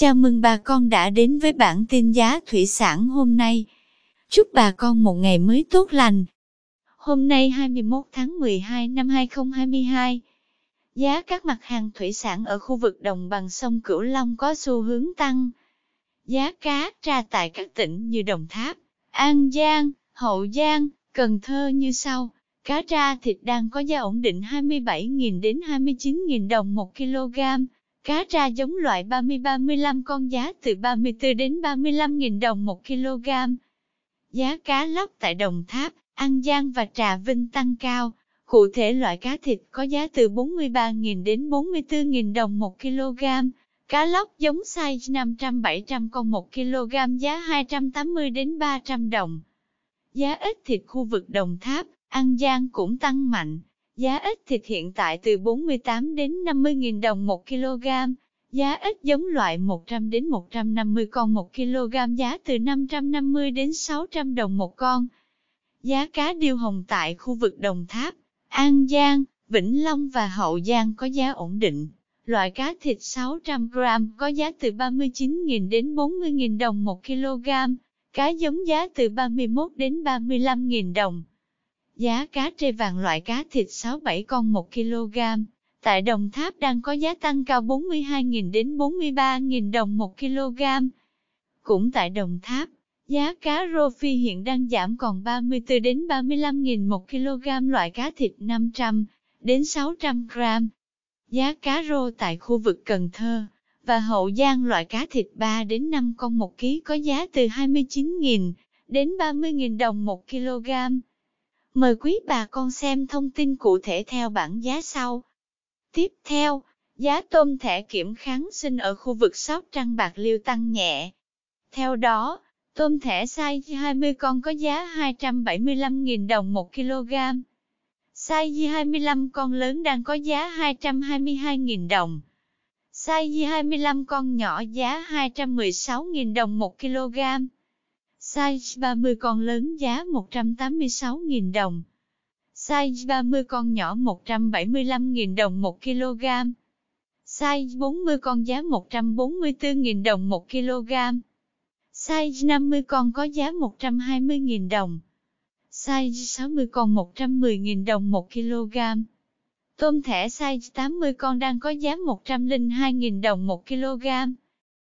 Chào mừng bà con đã đến với bản tin giá thủy sản hôm nay. Chúc bà con một ngày mới tốt lành. Hôm nay 21 tháng 12 năm 2022, giá các mặt hàng thủy sản ở khu vực đồng bằng sông Cửu Long có xu hướng tăng. Giá cá tra tại các tỉnh như Đồng Tháp, An Giang, Hậu Giang, Cần Thơ như sau. Cá tra thịt đang có giá ổn định 27.000 đến 29.000 đồng một kg. Cá tra giống loại 30-35 con giá từ 34 đến 35.000 đồng một kg. Giá cá lóc tại Đồng Tháp, An Giang và Trà Vinh tăng cao. Cụ thể loại cá thịt có giá từ 43.000 đến 44.000 đồng một kg. Cá lóc giống size 500-700 con 1 kg giá 280 đến 300 đồng. Giá ít thịt khu vực Đồng Tháp, An Giang cũng tăng mạnh. Giá ít thịt hiện tại từ 48 đến 50.000 đồng 1 kg. Giá ít giống loại 100 đến 150 con 1 kg giá từ 550 đến 600 đồng một con. Giá cá điêu hồng tại khu vực Đồng Tháp, An Giang, Vĩnh Long và Hậu Giang có giá ổn định. Loại cá thịt 600 g có giá từ 39.000 đến 40.000 đồng 1 kg. Cá giống giá từ 31 đến 35.000 đồng. Giá cá trê vàng loại cá thịt 6-7 con 1 kg. Tại Đồng Tháp đang có giá tăng cao 42.000 đến 43.000 đồng 1 kg. Cũng tại Đồng Tháp, giá cá rô phi hiện đang giảm còn 34 đến 35.000 một kg loại cá thịt 500 đến 600 g. Giá cá rô tại khu vực Cần Thơ và Hậu Giang loại cá thịt 3 đến 5 con một ký có giá từ 29.000 đến 30.000 đồng một kg. Mời quý bà con xem thông tin cụ thể theo bảng giá sau. Tiếp theo, giá tôm thẻ kiểm kháng sinh ở khu vực Sóc Trăng Bạc Liêu tăng nhẹ. Theo đó, tôm thẻ size 20 con có giá 275.000 đồng 1 kg. Size 25 con lớn đang có giá 222.000 đồng. Size 25 con nhỏ giá 216.000 đồng 1 kg. Size 30 con lớn giá 186.000 đồng. Size 30 con nhỏ 175.000 đồng 1 kg. Size 40 con giá 144.000 đồng 1 kg. Size 50 con có giá 120.000 đồng. Size 60 con 110.000 đồng 1 kg. Tôm thẻ size 80 con đang có giá 102.000 đồng 1 kg.